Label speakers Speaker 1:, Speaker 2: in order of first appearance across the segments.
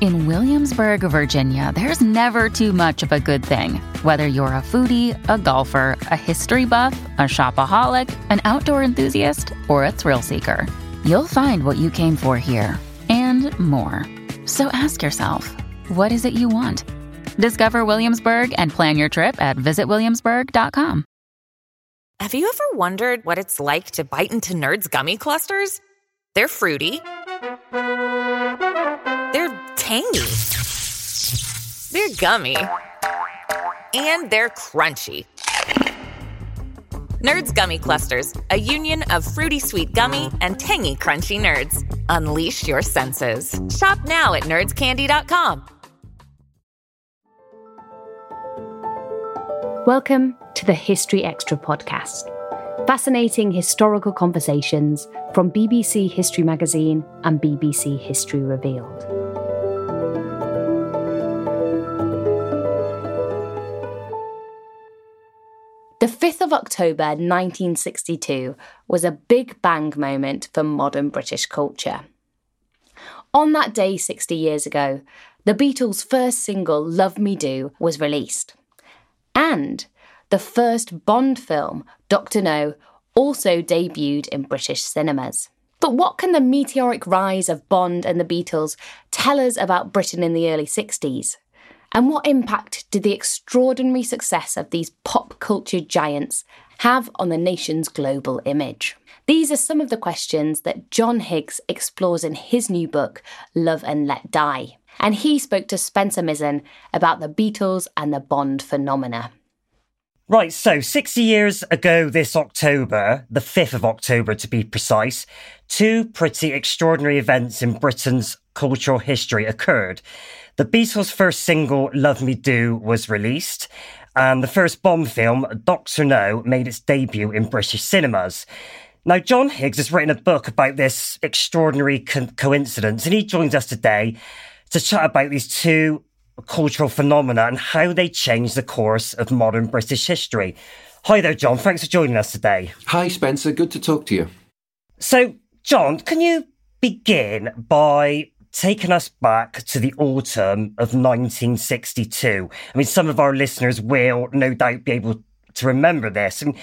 Speaker 1: In Williamsburg, Virginia, there's never too much of a good thing. Whether you're a foodie, a golfer, a history buff, a shopaholic, an outdoor enthusiast, or a thrill seeker, you'll find what you came for here and more. So ask yourself, what is it you want? Discover Williamsburg and plan your trip at visitwilliamsburg.com.
Speaker 2: Have you ever wondered what it's like to bite into Nerds gummy clusters? They're fruity. Tangy. They're gummy. And they're crunchy. Nerds Gummy Clusters, a union of fruity sweet gummy and tangy crunchy nerds. Unleash your senses. Shop now at nerdscandy.com.
Speaker 3: Welcome to the History Extra podcast. Fascinating historical conversations from BBC History Magazine and BBC History Revealed. The 5th of October 1962 was a big bang moment for modern British culture. On that day 60 years ago, the Beatles' first single, Love Me Do, was released. And the first Bond film, Dr. No, also debuted in British cinemas. But what can the meteoric rise of Bond and the Beatles tell us about Britain in the early 60s? And what impact did the extraordinary success of these pop culture giants have on the nation's global image? These are some of the questions that John Higgs explores in his new book, Love and Let Die. And he spoke to Spencer Mizen about the Beatles and the Bond phenomena.
Speaker 4: Right, so 60 years ago this October, the 5th of October to be precise, two pretty extraordinary events in Britain's cultural history occurred. The Beatles' first single, Love Me Do, was released, and the first Bond film, Dr. No, made its debut in British cinemas. Now, John Higgs has written a book about this extraordinary co- coincidence, and he joins us today to chat about these two cultural phenomena and how they changed the course of modern British history. Hi there, John. Thanks for joining us today.
Speaker 5: Hi, Spencer. Good to talk to you.
Speaker 4: So, John, can you begin by taking us back to the autumn of 1962? I mean, some of our listeners will no doubt be able to remember this. I mean,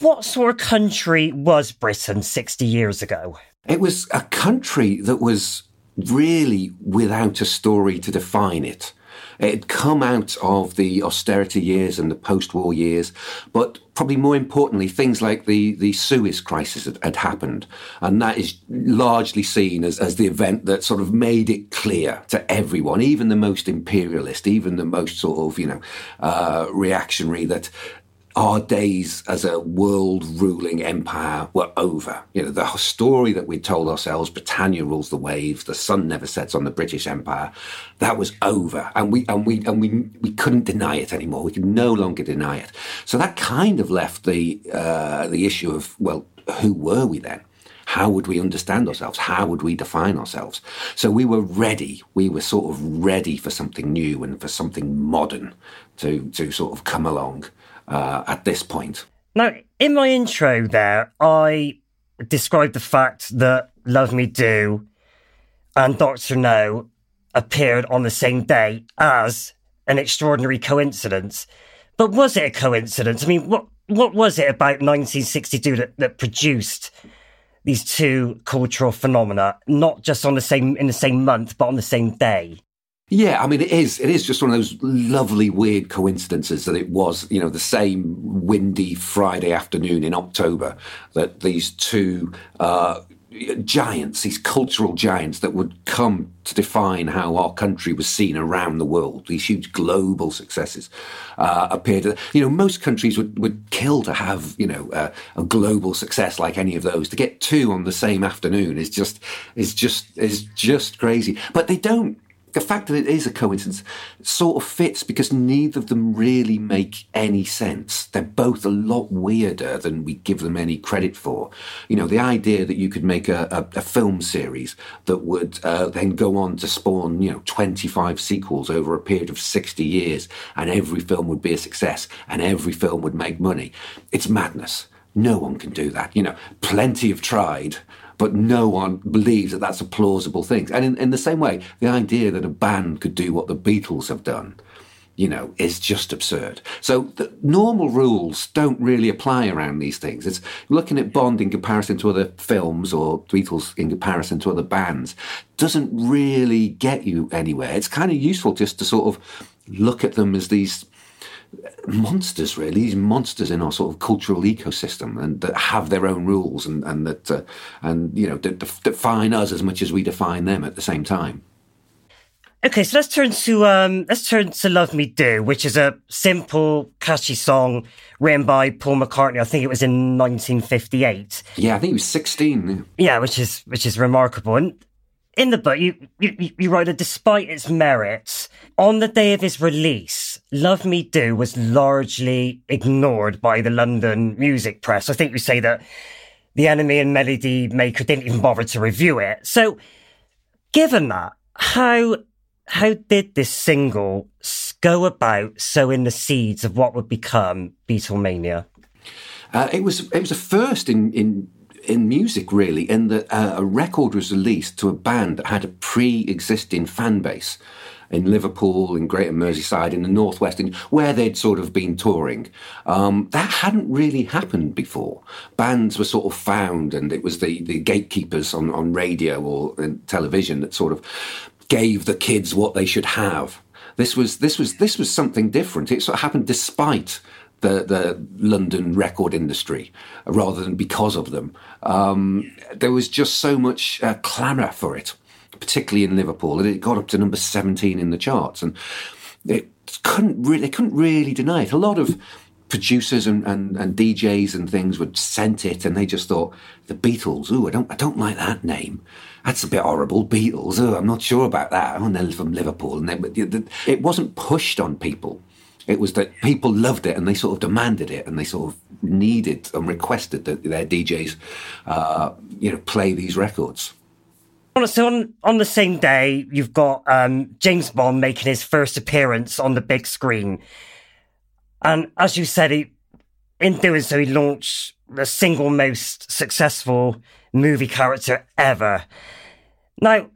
Speaker 4: what sort of country was Britain 60 years ago?
Speaker 5: It was a country that was really without a story to define it. It had come out of the austerity years and the post-war years, but probably more importantly, things like the, the Suez crisis had, had happened. And that is largely seen as, as the event that sort of made it clear to everyone, even the most imperialist, even the most sort of, you know, uh, reactionary, that our days as a world ruling empire were over. You know, the story that we told ourselves, Britannia rules the waves, the sun never sets on the British Empire, that was over. And we, and we, and we, we couldn't deny it anymore. We could no longer deny it. So that kind of left the, uh, the issue of, well, who were we then? How would we understand ourselves? How would we define ourselves? So we were ready. We were sort of ready for something new and for something modern to, to sort of come along uh, at this point.
Speaker 4: Now, in my intro there, I described the fact that Love Me Do and Doctor No appeared on the same day as an extraordinary coincidence. But was it a coincidence? I mean, what what was it about 1962 that, that produced these two cultural phenomena, not just on the same in the same month, but on the same day?
Speaker 5: Yeah, I mean, it is. It is just one of those lovely, weird coincidences that it was, you know, the same windy Friday afternoon in October that these two uh, giants, these cultural giants that would come to define how our country was seen around the world, these huge global successes, uh, appeared. You know, most countries would, would kill to have, you know, uh, a global success like any of those. To get two on the same afternoon is just, is just, is just crazy. But they don't the fact that it is a coincidence sort of fits because neither of them really make any sense. They're both a lot weirder than we give them any credit for. You know, the idea that you could make a, a, a film series that would uh, then go on to spawn, you know, 25 sequels over a period of 60 years and every film would be a success and every film would make money. It's madness. No one can do that. You know, plenty have tried but no one believes that that's a plausible thing. And in, in the same way, the idea that a band could do what the Beatles have done, you know, is just absurd. So the normal rules don't really apply around these things. It's looking at Bond in comparison to other films or Beatles in comparison to other bands doesn't really get you anywhere. It's kind of useful just to sort of look at them as these monsters, really, these monsters in our sort of cultural ecosystem, and that have their own rules, and and that uh, and you know that define us as much as we define them at the same time.
Speaker 4: Okay, so let's turn to um, let's turn to "Love Me Do," which is a simple, catchy song written by Paul McCartney. I think it was in 1958.
Speaker 5: Yeah, I think he was 16.
Speaker 4: Yeah, which is which is remarkable. And in the book, you, you, you write that despite its merits, on the day of its release, Love Me Do was largely ignored by the London music press. I think you say that the NME and Melody Maker didn't even bother to review it. So, given that, how how did this single go about sowing the seeds of what would become Beatlemania?
Speaker 5: Uh, it was it was a first in in in music, really, in that uh, a record was released to a band that had a pre-existing fan base in Liverpool, in Greater Merseyside, in the Northwest, in, where they'd sort of been touring. Um, that hadn't really happened before. Bands were sort of found, and it was the, the gatekeepers on, on radio or television that sort of gave the kids what they should have. This was this was this was something different. It sort of happened despite the, the London record industry rather than because of them. Um, there was just so much uh, clamour for it, particularly in Liverpool, and it got up to number 17 in the charts. And it couldn't really, they couldn't really deny it. A lot of producers and, and, and DJs and things would sent it and they just thought, the Beatles, ooh, I don't, I don't like that name. That's a bit horrible. Beatles, oh, I'm not sure about that. Oh, they're from Liverpool. And they, it wasn't pushed on people it was that people loved it and they sort of demanded it and they sort of needed and requested that their DJs, uh, you know, play these records.
Speaker 4: So on, on the same day, you've got um, James Bond making his first appearance on the big screen. And as you said, he, in doing so, he launched the single most successful movie character ever. Now,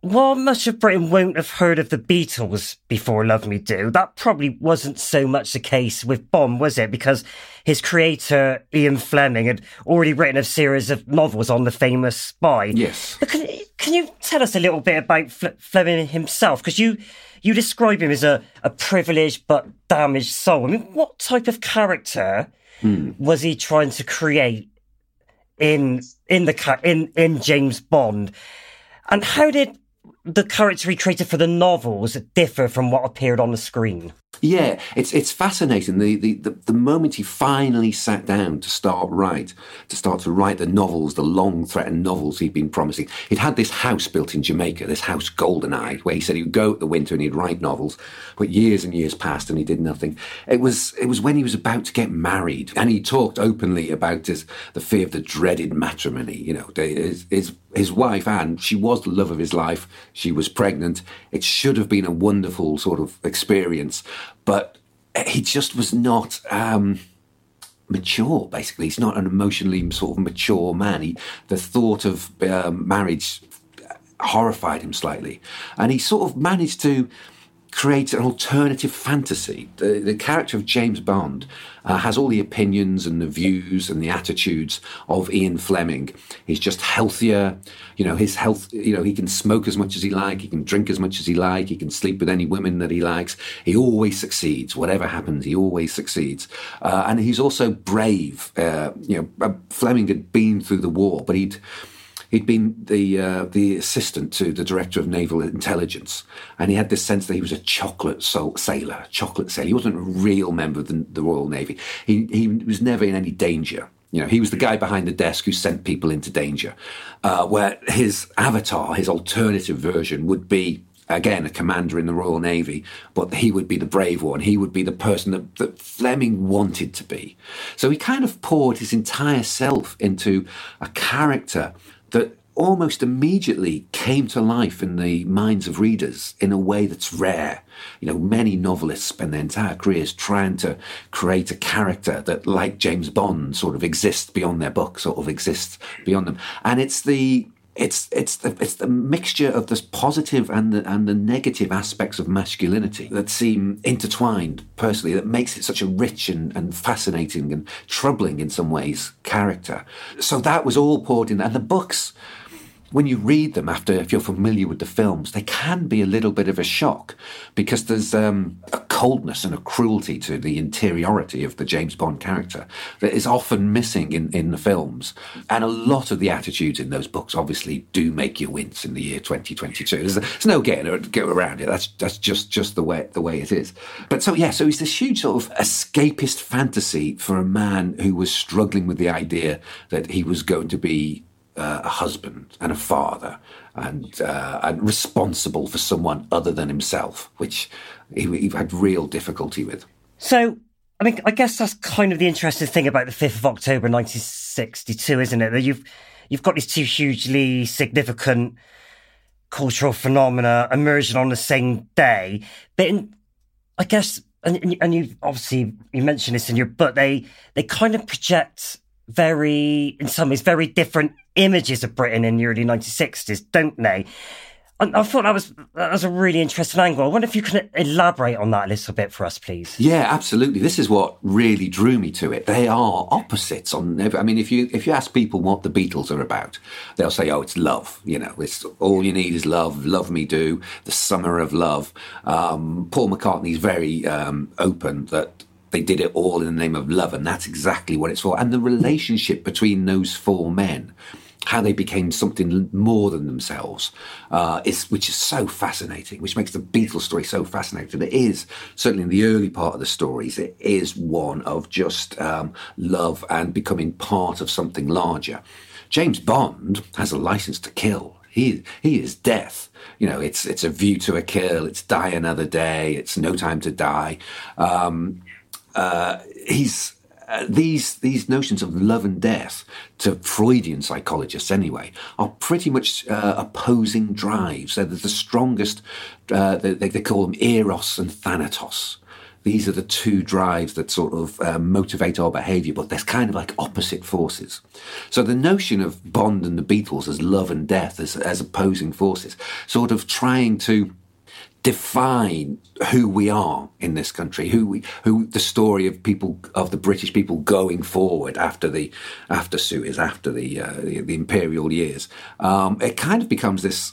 Speaker 4: while much of Britain won't have heard of the Beatles before Love Me Do, that probably wasn't so much the case with Bond, was it? Because his creator, Ian Fleming, had already written a series of novels on the famous spy.
Speaker 5: Yes.
Speaker 4: But can, can you tell us a little bit about Fleming himself? Because you, you describe him as a, a privileged but damaged soul. I mean, what type of character hmm. was he trying to create in, in the, in, in James Bond? And how did the character he created for the novels differ from what appeared on the screen?
Speaker 5: Yeah, it's it's fascinating. The, the, the, the, moment he finally sat down to start write, to start to write the novels, the long threatened novels he'd been promising, he'd had this house built in Jamaica, this house Goldeneye, where he said he would go at the winter and he'd write novels. But years and years passed and he did nothing. It was it was when he was about to get married, and he talked openly about his the fear of the dreaded matrimony. You know, his his, his wife Anne, she was the love of his life. She was pregnant. It should have been a wonderful sort of experience but he just was not um, mature. Basically, he's not an emotionally sort of mature man. He, the thought of um, marriage horrified him slightly, and he sort of managed to create an alternative fantasy. The, the character of James Bond uh, has all the opinions and the views and the attitudes of Ian Fleming. He's just healthier. You know, his health, you know, he can smoke as much as he like, he can drink as much as he like, he can sleep with any women that he likes. He always succeeds. Whatever happens, he always succeeds. Uh, and he's also brave. Uh, you know, uh, Fleming had been through the war, but he'd He'd been the uh, the assistant to the director of naval intelligence, and he had this sense that he was a chocolate sailor, chocolate sailor. He wasn't a real member of the, the Royal Navy. He he was never in any danger. You know, he was the guy behind the desk who sent people into danger. Uh, where his avatar, his alternative version, would be again a commander in the Royal Navy, but he would be the brave one. He would be the person that, that, Fleming wanted to be. So he kind of poured his entire self into a character that almost immediately came to life in the minds of readers in a way that's rare. You know, many novelists spend their entire careers trying to create a character that, like James Bond, sort of exists beyond their book, sort of exists beyond them. And it's the it's it's the it's the mixture of the positive and the and the negative aspects of masculinity that seem intertwined personally that makes it such a rich and, and fascinating and troubling in some ways character. So that was all poured in and the books when you read them after, if you're familiar with the films, they can be a little bit of a shock because there's um, a coldness and a cruelty to the interiority of the James Bond character that is often missing in, in the films. And a lot of the attitudes in those books obviously do make you wince in the year 2022. There's, there's no getting get around it. That's that's just just the way the way it is. But so yeah, so it's this huge sort of escapist fantasy for a man who was struggling with the idea that he was going to be uh, a husband and a father and, uh, and responsible for someone other than himself, which he, he, had real difficulty with.
Speaker 4: So, I mean, I guess that's kind of the interesting thing about the 5th of October 1962, isn't it? That you've, you've got these two hugely significant cultural phenomena emerging on the same day. But in, I guess, and, and you obviously, you mentioned this in your book, they, they kind of project very, in some ways, very different images of Britain in the early 1960s, don't they? I, I thought that was that was a really interesting angle. I wonder if you can elaborate on that a little bit for us, please.
Speaker 5: Yeah, absolutely. This is what really drew me to it. They are opposites on. I mean, if you if you ask people what the Beatles are about, they'll say, "Oh, it's love." You know, it's all you need is love. Love me do. The summer of love. Um, Paul McCartney's very um, open that they did it all in the name of love, and that's exactly what it's for. And the relationship between those four men, how they became something more than themselves, uh, is which is so fascinating, which makes the Beatles story so fascinating. It is certainly in the early part of the stories, it is one of just um, love and becoming part of something larger. James Bond has a license to kill. He he is death. You know, it's it's a view to a kill. It's die another day. It's no time to die. Um, uh, he's uh, these these notions of love and death to Freudian psychologists anyway are pretty much uh, opposing drives. They're the strongest. Uh, they, they, call them eros and thanatos. These are the two drives that sort of uh, motivate our behaviour, but they're kind of like opposite forces. So the notion of Bond and the Beatles as love and death as, as opposing forces, sort of trying to define who we are in this country, who we, who the story of people of the British people going forward after the after Suez, after the uh, the, the, imperial years. Um, it kind of becomes this.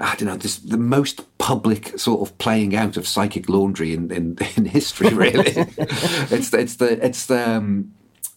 Speaker 5: I don't know, this the most public sort of playing out of psychic laundry in in, in history. Really, it's it's the it's the um,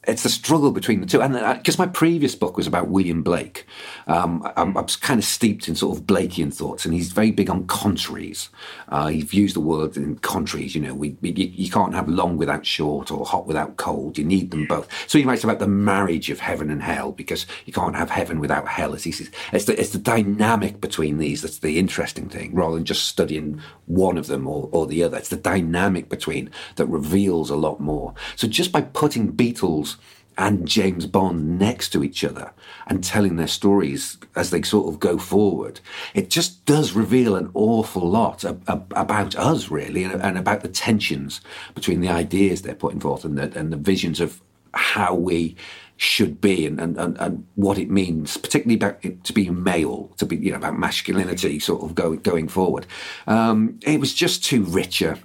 Speaker 5: it's the struggle between the two. And because uh, my previous book was about William Blake, um, I'm, I'm, kind of steeped in sort of Blakean thoughts, and he's very big on contraries. Uh, he views the world in contraries. You know, we, we, you can't have long without short or hot without cold. You need them both. So he writes about the marriage of heaven and hell because you can't have heaven without hell. As he says, it's the, it's the dynamic between these that's the interesting thing, rather than just studying one of them or, or the other. It's the dynamic between that reveals a lot more. So just by putting Beatles and James Bond next to each other and telling their stories as they sort of go forward, it just does reveal an awful lot about us, really, and, about the tensions between the ideas they're putting forth and the, and the visions of how we should be and, and, and, and what it means, particularly about it, to be male, to be, you know, about masculinity sort of going, going forward. Um, it was just too rich a,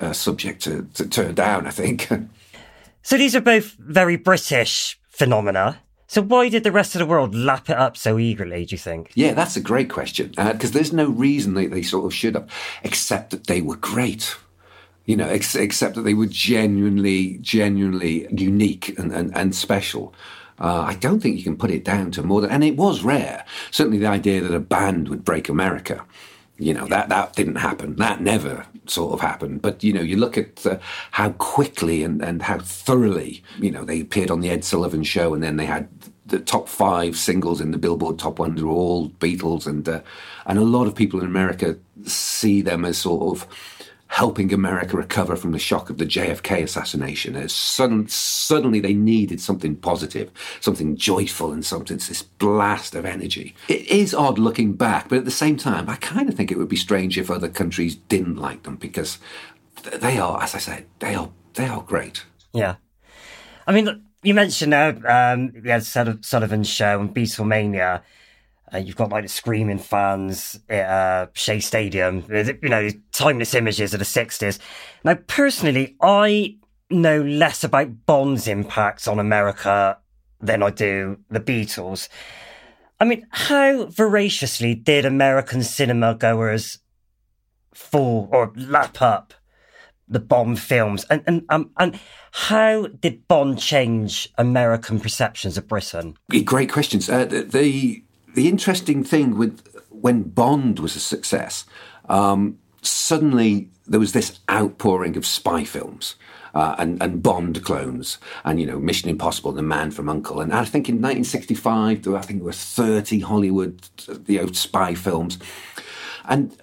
Speaker 5: a subject to, to turn down, I think.
Speaker 4: so these are both very British phenomena. So why did the rest of the world lap it up so eagerly, do you think?
Speaker 5: Yeah, that's a great question. Because uh, there's no reason they, they sort of should have, except that they were great you know, ex- except that they were genuinely, genuinely unique and, and, and special. Uh, I don't think you can put it down to more than, and it was rare. Certainly the idea that a band would break America, you know, that, that didn't happen. That never sort of happened. But, you know, you look at uh, how quickly and, and how thoroughly, you know, they appeared on the Ed Sullivan show and then they had the top five singles in the Billboard Top 100 were all Beatles. And, uh, and a lot of people in America see them as sort of, helping America recover from the shock of the JFK assassination. As sudden, suddenly they needed something positive, something joyful, and something, this blast of energy. It is odd looking back, but at the same time, I kind of think it would be strange if other countries didn't like them because they are, as I said, they are they are great.
Speaker 4: Yeah, I mean, you mentioned now um, Ed Sullivan's show and Beatlemania. Uh, you've got like the screaming fans at uh, Shea Stadium, you know, timeless images of the 60s. Now, personally, I know less about Bond's impact on America than I do the Beatles. I mean, how voraciously did American cinema goers fall or lap up the Bond films? And, and, um, and how did Bond change American perceptions of Britain?
Speaker 5: Great questions. Uh, the, the interesting thing with when Bond was a success, um, suddenly there was this outpouring of spy films. Uh, and, and Bond clones, and you know, Mission Impossible, The Man from U.N.C.L.E., and I think in 1965 there, I think there were 30 Hollywood, you know, spy films, and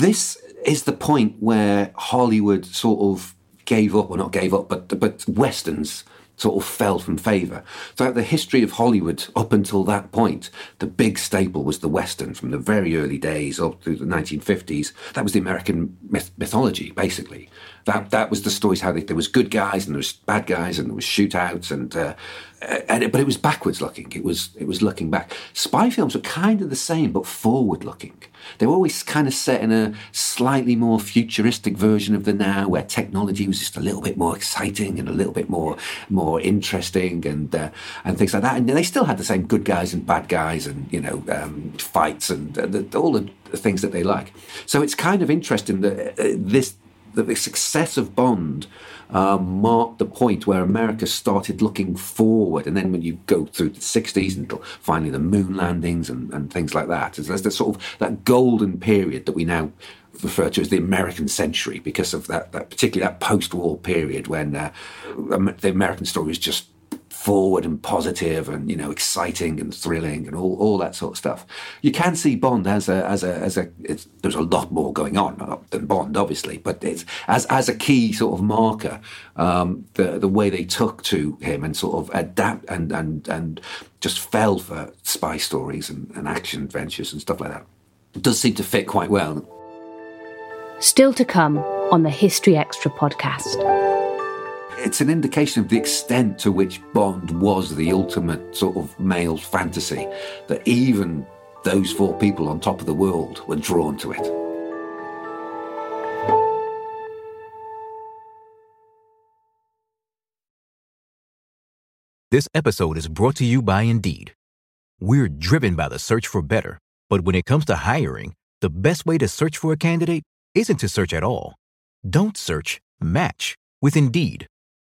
Speaker 5: this is the point where Hollywood sort of gave up, or not gave up, but but westerns sort of fell from favour. Throughout the history of Hollywood, up until that point, the big staple was the Western from the very early days up through the 1950s. That was the American myth- mythology, basically. That that was the stories how they, there was good guys and there was bad guys and there was shootouts and uh, and it, but it was backwards looking. It was it was looking back. Spy films were kind of the same but forward looking. They were always kind of set in a slightly more futuristic version of the now, where technology was just a little bit more exciting and a little bit more more interesting and uh, and things like that. And they still had the same good guys and bad guys and you know um, fights and uh, the, all the things that they like. So it's kind of interesting that uh, this that the success of Bond uh, marked the point where America started looking forward. And then when you go through the 60s until finally the moon landings and, and things like that, there's the sort of that golden period that we now refer to as the American century because of that, that particularly that post-war period when uh, the American story was just forward and positive and you know exciting and thrilling and all, all that sort of stuff. You can see Bond as a as a as a there's a lot more going on than Bond obviously, but it's as as a key sort of marker um, the the way they took to him and sort of adapt and and and just fell for spy stories and, and action adventures and stuff like that. It does seem to fit quite well.
Speaker 3: Still to come on the History Extra podcast
Speaker 5: it's an indication of the extent to which Bond was the ultimate sort of male fantasy, that even those four people on top of the world were drawn to it.
Speaker 6: This episode is brought to you by Indeed. We're driven by the search for better, but when it comes to hiring, the best way to search for a candidate isn't to search at all. Don't search, match with Indeed.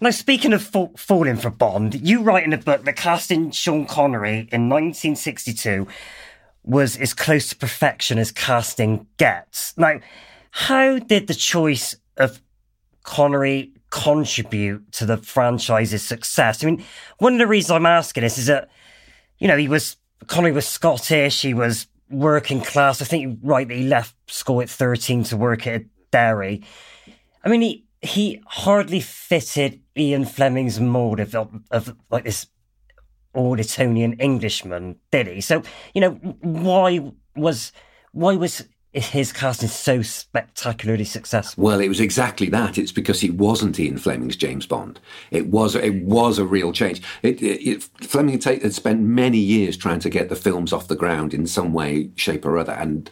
Speaker 4: Now, speaking of fa- falling for Bond, you write in a book that casting Sean Connery in 1962 was as close to perfection as casting gets. Now, how did the choice of Connery contribute to the franchise's success? I mean, one of the reasons I'm asking this is that you know, he was, Connery was Scottish, he was working class. I think right that he left school at 13 to work at a dairy. I mean, he, he hardly fitted Ian Fleming's mold of, of, of like this old Etonian Englishman, did he? So, you know, why was, why was his casting so spectacularly successful?
Speaker 5: Well, it was exactly that. It's because he wasn't Ian Fleming's James Bond. It was it was a real change. It, it, it, Fleming had, spent many years trying to get the films off the ground in some way, shape, or other, and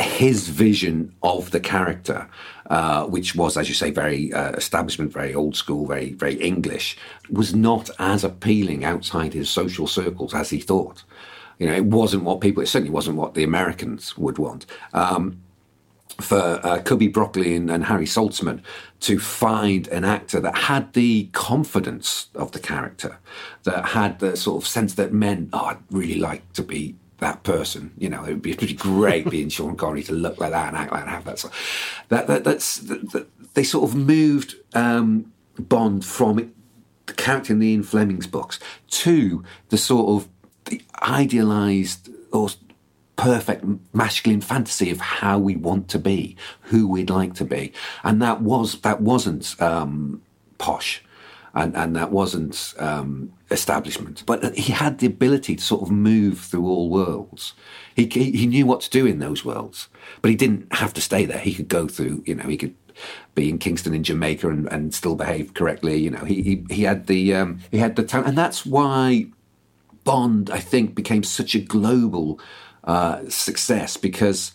Speaker 5: his vision of the character, uh, which was, as you say, very uh, establishment, very old school, very very English, was not as appealing outside his social circles as he thought. You know, it wasn't what people. It certainly wasn't what the Americans would want. Um, for uh, Cubby Broccoli and, and, Harry Saltzman to find an actor that had the confidence of the character, that had the sort of sense that men, oh, I'd really like to be that person. You know, it would be pretty great being Sean Connery to look like that and act like that and have that. Sort that, that that's that, that, they sort of moved um, Bond from it, the character in the Ian Fleming's books to the sort of the idealized or perfect masculine fantasy of how we want to be, who we'd like to be, and that was that wasn't um, posh, and and that wasn't um, establishment, but he had the ability to sort of move through all worlds. He, he knew what to do in those worlds, but he didn't have to stay there. He could go through, you know, he could be in Kingston in Jamaica and, and still behave correctly. You know, he he, he had the um, he had the talent, and that's why Bond, I think, became such a global uh, success because.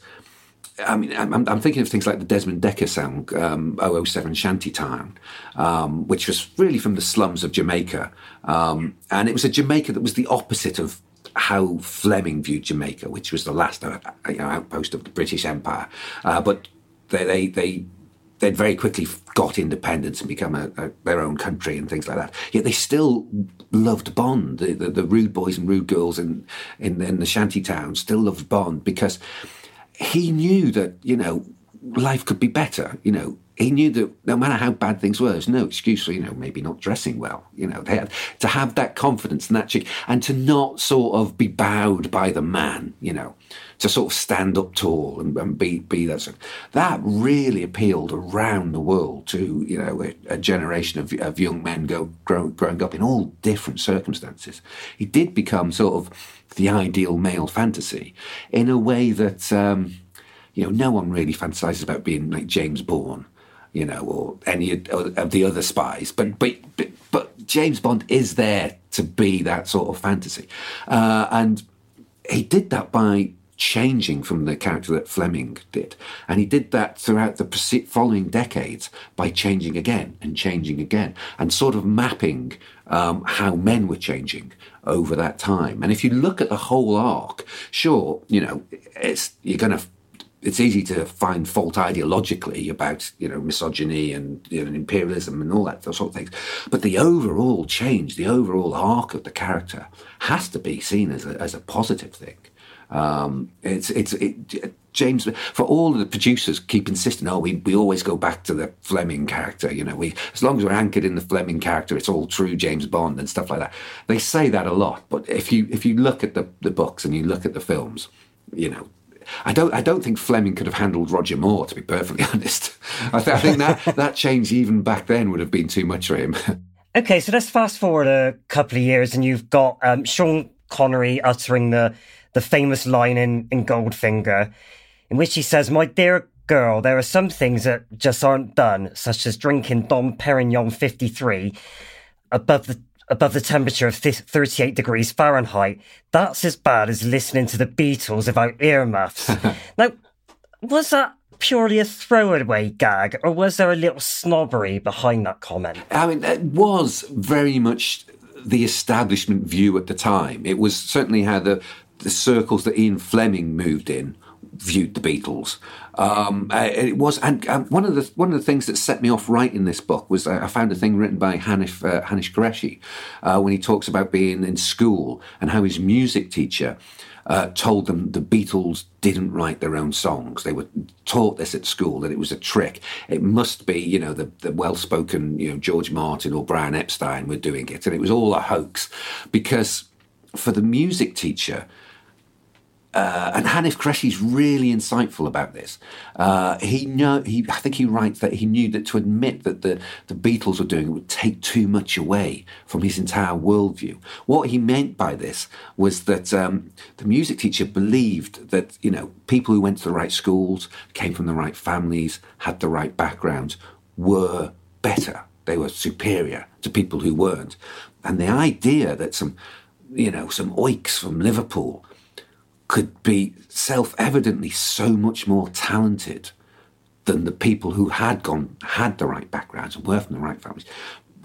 Speaker 5: I mean, I'm, I'm, thinking of things like the Desmond Dekker song, um, 007 Shantytown, um, which was really from the slums of Jamaica. Um, and it was a Jamaica that was the opposite of how Fleming viewed Jamaica, which was the last uh, you know, outpost of the British Empire. Uh, but they, they, they they'd very quickly got independence and become a, a, their own country and things like that. Yet they still loved Bond. The, the, the rude boys and rude girls in, in, in the shanty town still loved Bond because he knew that, you know, life could be better. You know, he knew that no matter how bad things were, there's no excuse for, you know, maybe not dressing well. You know, they had to have that confidence and that chick and to not sort of be bowed by the man, you know, to sort of stand up tall and, and be, be that. Sort that really appealed around the world to, you know, a, a generation of, of young men go, grow, growing up in all different circumstances. He did become sort of the ideal male fantasy in a way that, um, you know, no one really fantasizes about being like James Bourne you know, or any of the other spies. But but but, but James Bond is there to be that sort of fantasy, uh, and he did that by changing from the character that Fleming did, and he did that throughout the following decades by changing again and changing again, and sort of mapping um, how men were changing over that time. And if you look at the whole arc, sure, you know, it's you're going to it's easy to find fault ideologically about you know misogyny and you know, imperialism and all that sort of things, but the overall change, the overall arc of the character, has to be seen as a, as a positive thing. Um, it's it's it, James for all the producers keep insisting, oh, we, we always go back to the Fleming character. You know, we as long as we're anchored in the Fleming character, it's all true James Bond and stuff like that. They say that a lot, but if you if you look at the the books and you look at the films, you know, I don't. I don't think Fleming could have handled Roger Moore. To be perfectly honest, I, th- I think that that change even back then would have been too much for him.
Speaker 4: okay, so let's fast forward a couple of years, and you've got um, Sean Connery uttering the the famous line in in Goldfinger, in which he says, "My dear." Girl, there are some things that just aren't done, such as drinking Dom Perignon 53 above the above the temperature of 38 degrees Fahrenheit, that's as bad as listening to the Beatles about earmuffs. now, was that purely a throwaway gag, or was there a little snobbery behind that comment?
Speaker 5: I mean, it was very much the establishment view at the time. It was certainly how the, the circles that Ian Fleming moved in viewed the Beatles. Um, uh, it was, and one of the one of the things that set me off writing this book was I found a thing written by Hanif uh, Hanif Kureishi uh, when he talks about being in school and how his music teacher. Uh, told them the Beatles didn't write their own songs. They were taught this at school that it was a trick. It must be, you know, the, the well-spoken, you know, George Martin or Brian Epstein were doing it, and it was all a hoax because for the music teacher, uh, and Hanif Kureishi is really insightful about this. Uh, he know he, I think he writes that he knew that to admit that the, the Beatles were doing it would take too much away from his entire worldview. What he meant by this was that um, the music teacher believed that you know people who went to the right schools, came from the right families, had the right backgrounds, were better. They were superior to people who weren't. And the idea that some, you know, some oiks from Liverpool could be self evidently so much more talented than the people who had gone, had the right backgrounds and were from the right families,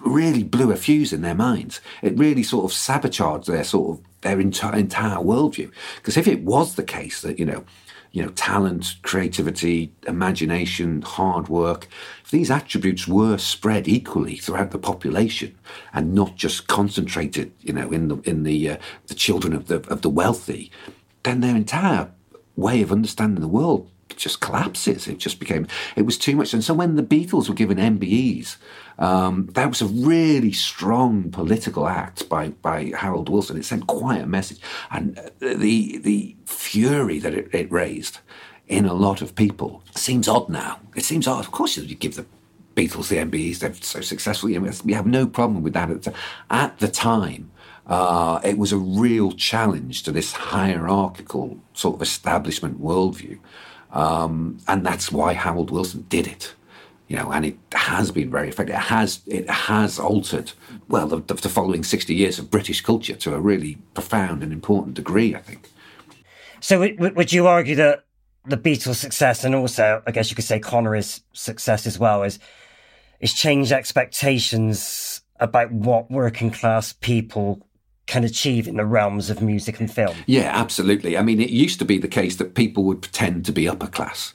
Speaker 5: really blew a fuse in their minds. It really sort of sabotaged their sort of their entire, entire worldview. Because if it was the case that, you know, you know, talent, creativity, imagination, hard work, if these attributes were spread equally throughout the population and not just concentrated, you know, in the in the uh, the children of the of the wealthy, then their entire way of understanding the world just collapses. It just became, it was too much. And so when the Beatles were given MBEs, um, that was a really strong political act by, by Harold Wilson. It sent quite a message. And the, the fury that it, it raised in a lot of people seems odd now. It seems odd. Of course, you give the Beatles the MBEs, they're so successful. You know, we have no problem with that. At the time, uh, it was a real challenge to this hierarchical sort of establishment worldview. Um, and that's why Harold Wilson did it. You know, and it has been very effective. It has it has altered well the, the following sixty years of British culture to a really profound and important degree. I think.
Speaker 4: So, would you argue that the Beatles' success, and also, I guess you could say Connery's success as well, is is changed expectations about what working class people can achieve in the realms of music and film.
Speaker 5: Yeah, absolutely. I mean, it used to be the case that people would pretend to be upper class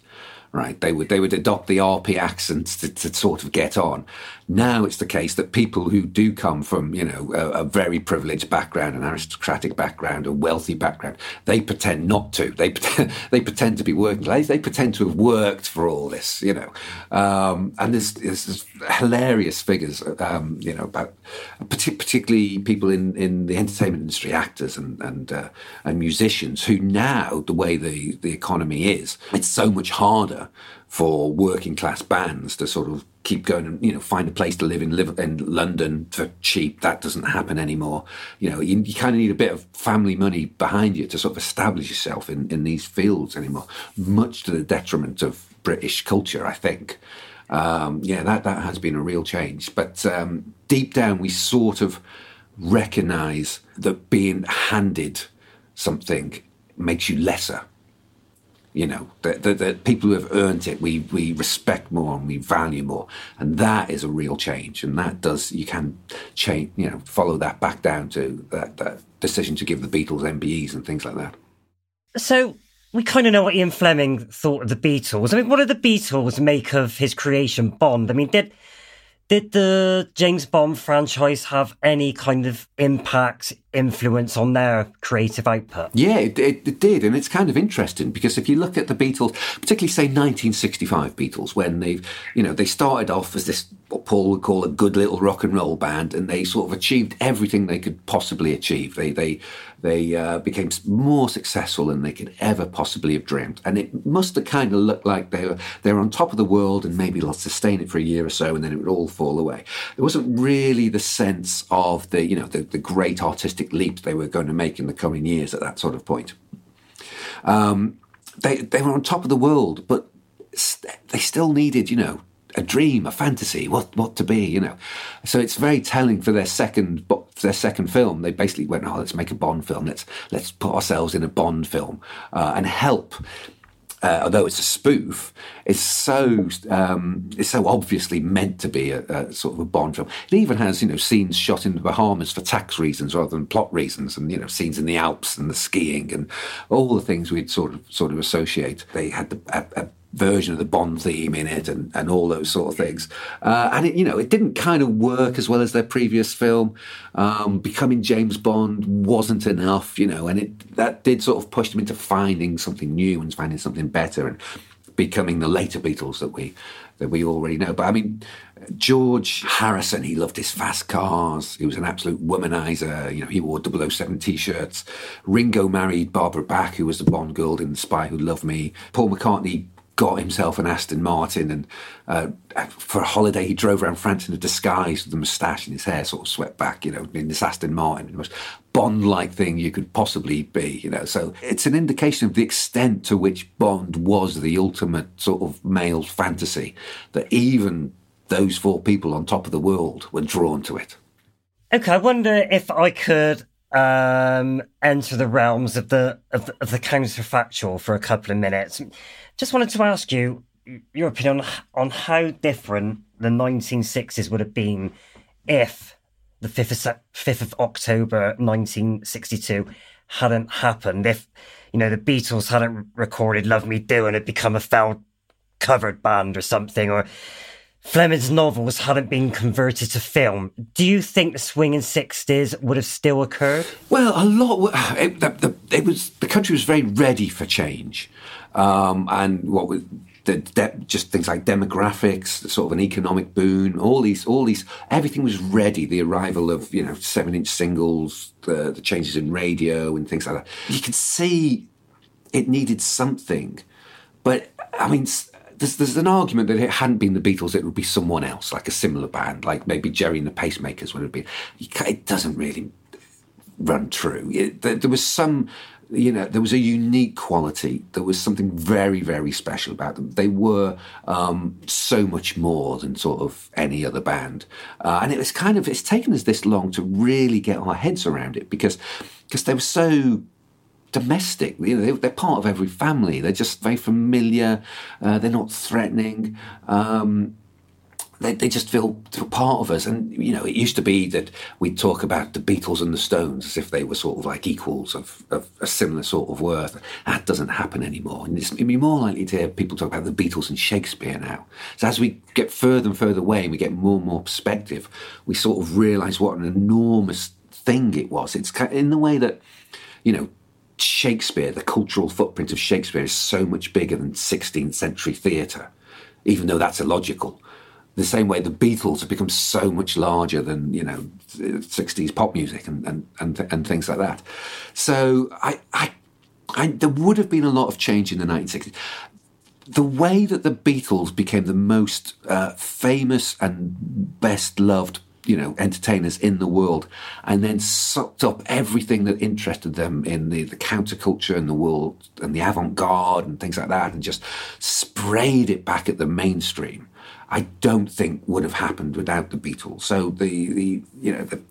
Speaker 5: right? They would they would adopt the RP accents to, to, sort of get on. Now it's the case that people who do come from you know a, a, very privileged background, an aristocratic background, a wealthy background, they pretend not to. They pretend, they pretend to be working. They, they pretend to have worked for all this, you know. Um, and there's, there's hilarious figures, um, you know, about particularly people in, in the entertainment industry, actors and and uh, and musicians who now the way the the economy is, it's so much harder for working class bands to sort of keep going and you know find a place to live in live in London for cheap. That doesn't happen anymore. You know, you, you kind of need a bit of family money behind you to sort of establish yourself in in these fields anymore. Much to the detriment of British culture, I think. Um, yeah, that that has been a real change. But um, deep down, we sort of recognise that being handed something makes you lesser you know, the, people who have earned it, we, we respect more and we value more. And that is a real change. And that does, you can change, you know, follow that back down to that, that decision to give the Beatles MBEs and things like that.
Speaker 4: So we kind of know what Ian Fleming thought of the Beatles. I mean, what did the Beatles make of his creation, Bond? I mean, did did the James Bond franchise have any kind of impact, influence on their creative output?
Speaker 5: Yeah, it, it, it, did. And it's kind of interesting because if you look at the Beatles, particularly say 1965 Beatles, when they've, you know, they started off as this, what Paul would call a good little rock and roll band, and they sort of achieved everything they could possibly achieve. They, they, they uh, became more successful than they could ever possibly have dreamt. And it must have kind of looked like they were, they were on top of the world and maybe they'll sustain it for a year or so and then it would all fall away. There wasn't really the sense of the, you know, the, the great artistic leaps they were going to make in the coming years at that sort of point. Um, they, they were on top of the world, but they still needed, you know, a dream, a fantasy, what what to be, you know. So it's very telling for their second for their second film. They basically went, "Oh, let's make a Bond film. Let's let's put ourselves in a Bond film uh, and help." Uh, although it's a spoof, it's so um, it's so obviously meant to be a, a, sort of a Bond film. It even has you know scenes shot in the Bahamas for tax reasons rather than plot reasons, and you know scenes in the Alps and the skiing and all the things we'd sort of sort of associate. They had the, a, a version of the Bond theme in it and, and all those sort of things. Uh, and it, you know, it didn't kind of work as well as their previous film. Um, becoming James Bond wasn't enough, you know, and it that did sort of push them into finding something new and finding something better and becoming the later Beatles that we that we already know. But I mean, George Harrison, he loved his fast cars. He was an absolute womanizer. You know, he wore 007 t-shirts. Ringo married Barbara Bach, who was the Bond girl in The Spy Who Loved Me. Paul McCartney got himself an Aston Martin, and uh, for a holiday he drove around France in a disguise with a moustache and his hair sort of swept back, you know, in this Aston Martin. The most Bond-like thing you could possibly be, you know. So it's an indication of the extent to which Bond was the ultimate sort of male fantasy that even those four people on top of the world were drawn to it.
Speaker 4: Okay, I wonder if I could um, enter the realms of the of, of the counterfactual for a couple of minutes. Just wanted to ask you your opinion on, on how different the 1960s would have been if the 5th of, 5th of October 1962 hadn't happened. If, you know, the Beatles hadn't recorded Love Me Do and had become a fell covered band or something, or Fleming's novels hadn't been converted to film, do you think the swinging sixties would have still occurred?
Speaker 5: Well, a lot. It, the, the, it was the country was very ready for change, um, and what was the de- just things like demographics, sort of an economic boon, all these, all these, everything was ready. The arrival of you know seven-inch singles, the, the changes in radio, and things like that. You could see it needed something, but I mean there's, there's an argument that it hadn't been the Beatles, it would be someone else, like a similar band, like maybe Gerry and the Pacemakers would have been. It doesn't really run true. It, there, there, was some, you know, there was a unique quality. There was something very, very special about them. They were um, so much more than sort of any other band, uh, and it was kind of it's taken us this long to really get our heads around it because because they were so domestic. You know, they, are part of every family. They're just very familiar. Uh, they're not threatening. Um, they, they just feel, part of us. And, you know, it used to be that we'd talk about the Beatles and the Stones as if they were sort of like equals of, of a similar sort of worth. That doesn't happen anymore. And it's, it'd be more likely to hear people talk about the Beatles and Shakespeare now. So as we get further and further away and we get more and more perspective, we sort of realise what an enormous thing it was. It's in the way that, you know, Shakespeare, the cultural footprint of Shakespeare is so much bigger than 16th century theatre, even though that's illogical. The same way the Beatles have become so much larger than, you know, 60s pop music and, and, and, and things like that. So I, I, I, there would have been a lot of change in the 1960s. The way that the Beatles became the most uh, famous and best loved you know, entertainers in the world, and then sucked up everything that interested them in the, the counterculture and the world and the avant-garde and things like that, and just sprayed it back at the mainstream. I don't think would have happened without the Beatles. So the, the you know the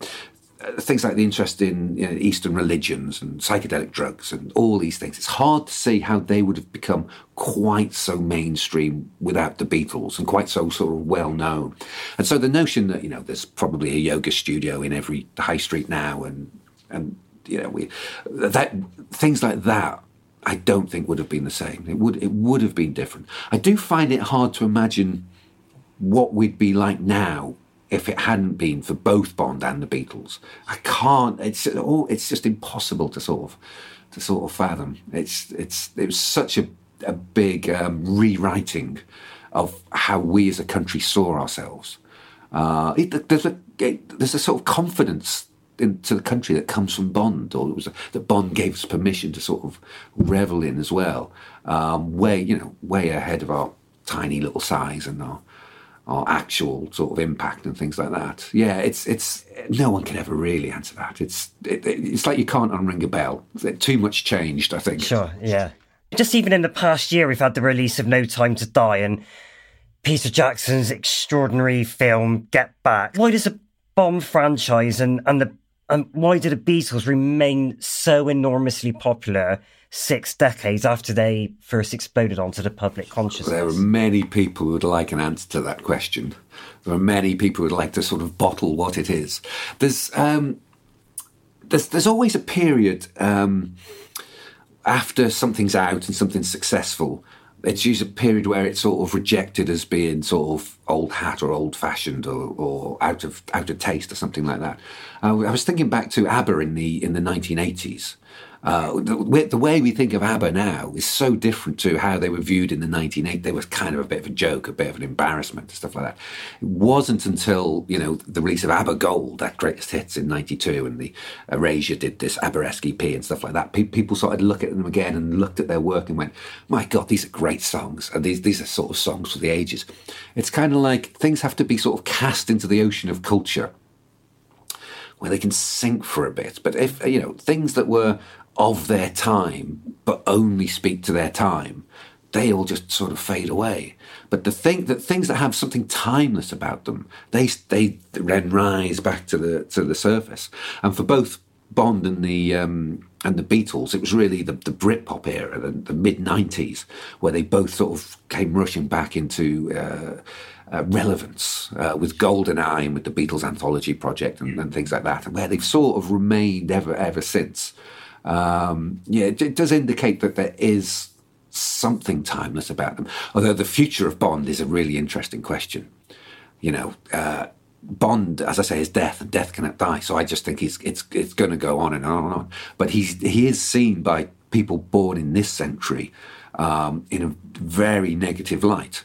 Speaker 5: uh, things like the interest in you know, Eastern religions and psychedelic drugs and all these things. It's hard to see how they would have become quite so mainstream without the Beatles and quite so sort of well known. And so the notion that you know there's probably a yoga studio in every high street now and and you know we that things like that I don't think would have been the same. It would it would have been different. I do find it hard to imagine what we'd be like now if it hadn't been for both Bond and the Beatles. I can't. It's oh, it's just impossible to sort of to sort of fathom. It's it's it was such a a big um, rewriting of how we as a country saw ourselves. Uh, it, there's a it, there's a sort of confidence into the country that comes from Bond, or was that Bond gave us permission to sort of revel in as well, um, way you know way ahead of our tiny little size and our or actual sort of impact and things like that. Yeah, it's it's no one can ever really answer that. It's it, it's like you can't unring a bell. Too much changed, I think.
Speaker 4: Sure, yeah. Just even in the past year, we've had the release of No Time to Die and Peter Jackson's extraordinary film Get Back. Why does a Bond franchise and and the and why do the Beatles remain so enormously popular six decades after they first exploded onto the public consciousness?
Speaker 5: There are many people who would like an answer to that question. There are many people who would like to sort of bottle what it is. There's um, there's, there's always a period um, after something's out and something's successful. It's usually a period where it's sort of rejected as being sort of old hat or old fashioned or, or out of out of taste or something like that. Uh, I was thinking back to ABBA in the in the 1980s Uh, the, the, way we think of ABBA now is so different to how they were viewed in the 1980s. They were kind of a bit of a joke, a bit of an embarrassment, stuff like that. It wasn't until, you know, the release of ABBA Gold, that greatest hits in 92, and the Erasure did this ABBA-esque and stuff like that. Pe- people started to look at them again and looked at their work and went, my God, these are great songs. And these, these are sort of songs for the ages. It's kind of like things have to be sort of cast into the ocean of culture where they can sink for a bit. But if, you know, things that were of their time, but only speak to their time, they all just sort of fade away. But the thing that things that have something timeless about them, they they then rise back to the to the surface. And for both Bond and the um, and the Beatles, it was really the, the Britpop era, the, the mid '90s, where they both sort of came rushing back into uh, uh, relevance uh, with Goldeneye and with the Beatles anthology project and, and, things like that, and where they've sort of remained ever ever since um, yeah, it, it, does indicate that there is something timeless about them. Although the future of Bond is a really interesting question. You know, uh, Bond, as I say, is death, and death cannot die. So I just think he's it's it's going to go on and on and on. But he's he is seen by people born in this century um, in a very negative light.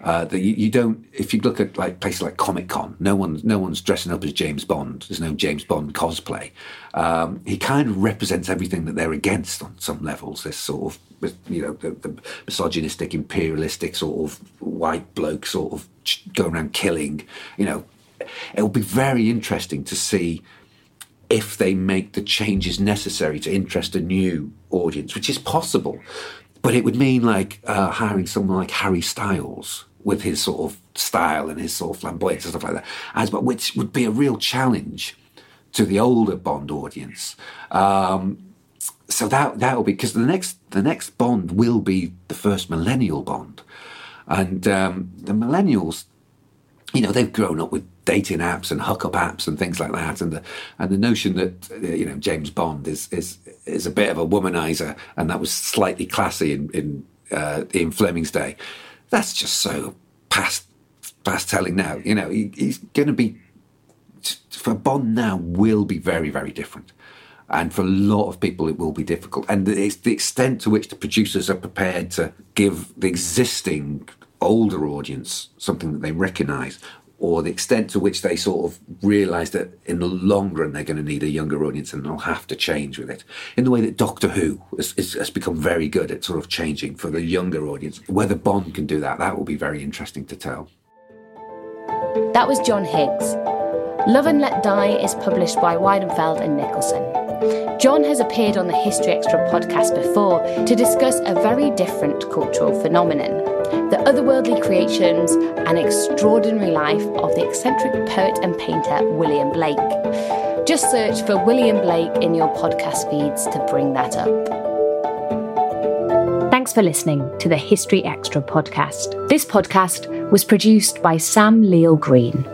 Speaker 5: Uh, that you, you, don't. If you look at like places like Comic Con, no one's no one's dressing up as James Bond. There's no James Bond cosplay. Um, he kind of represents everything that they're against on some levels. This sort of you know the, the misogynistic, imperialistic sort of white bloke sort of going around killing. You know, it'll be very interesting to see if they make the changes necessary to interest a new audience, which is possible. But it would mean like uh, hiring someone like Harry Styles, with his sort of style and his sort of flamboyance and stuff like that, as but which would be a real challenge to the older Bond audience. Um, so that that will be because the next the next Bond will be the first millennial Bond, and um, the millennials, you know, they've grown up with dating apps and hookup apps and things like that, and the and the notion that you know James Bond is is is a bit of a womanizer, and that was slightly classy in in uh, in Fleming's day that's just so past past telling now. You know, he, he's going to be for Bond now will be very very different. And for a lot of people, it will be difficult. And it's the extent to which the producers are prepared to give the existing older audience something that they recognise or the extent to which they sort of realise that in the long run they're going to need a younger audience and they'll have to change with it. In the way that Doctor Who has, has, become very good at sort of changing for the younger audience. Whether Bond can do that, that will be very interesting to tell.
Speaker 3: That was John Higgs. Love and Let Die is published by Weidenfeld and Nicolson. John has appeared on the History Extra podcast before to discuss a very different cultural phenomenon the otherworldly creations and extraordinary life of the eccentric poet and painter William Blake. Just search for William Blake in your podcast feeds to bring that up. Thanks for listening to the History Extra podcast. This podcast was produced by Sam Leal Green.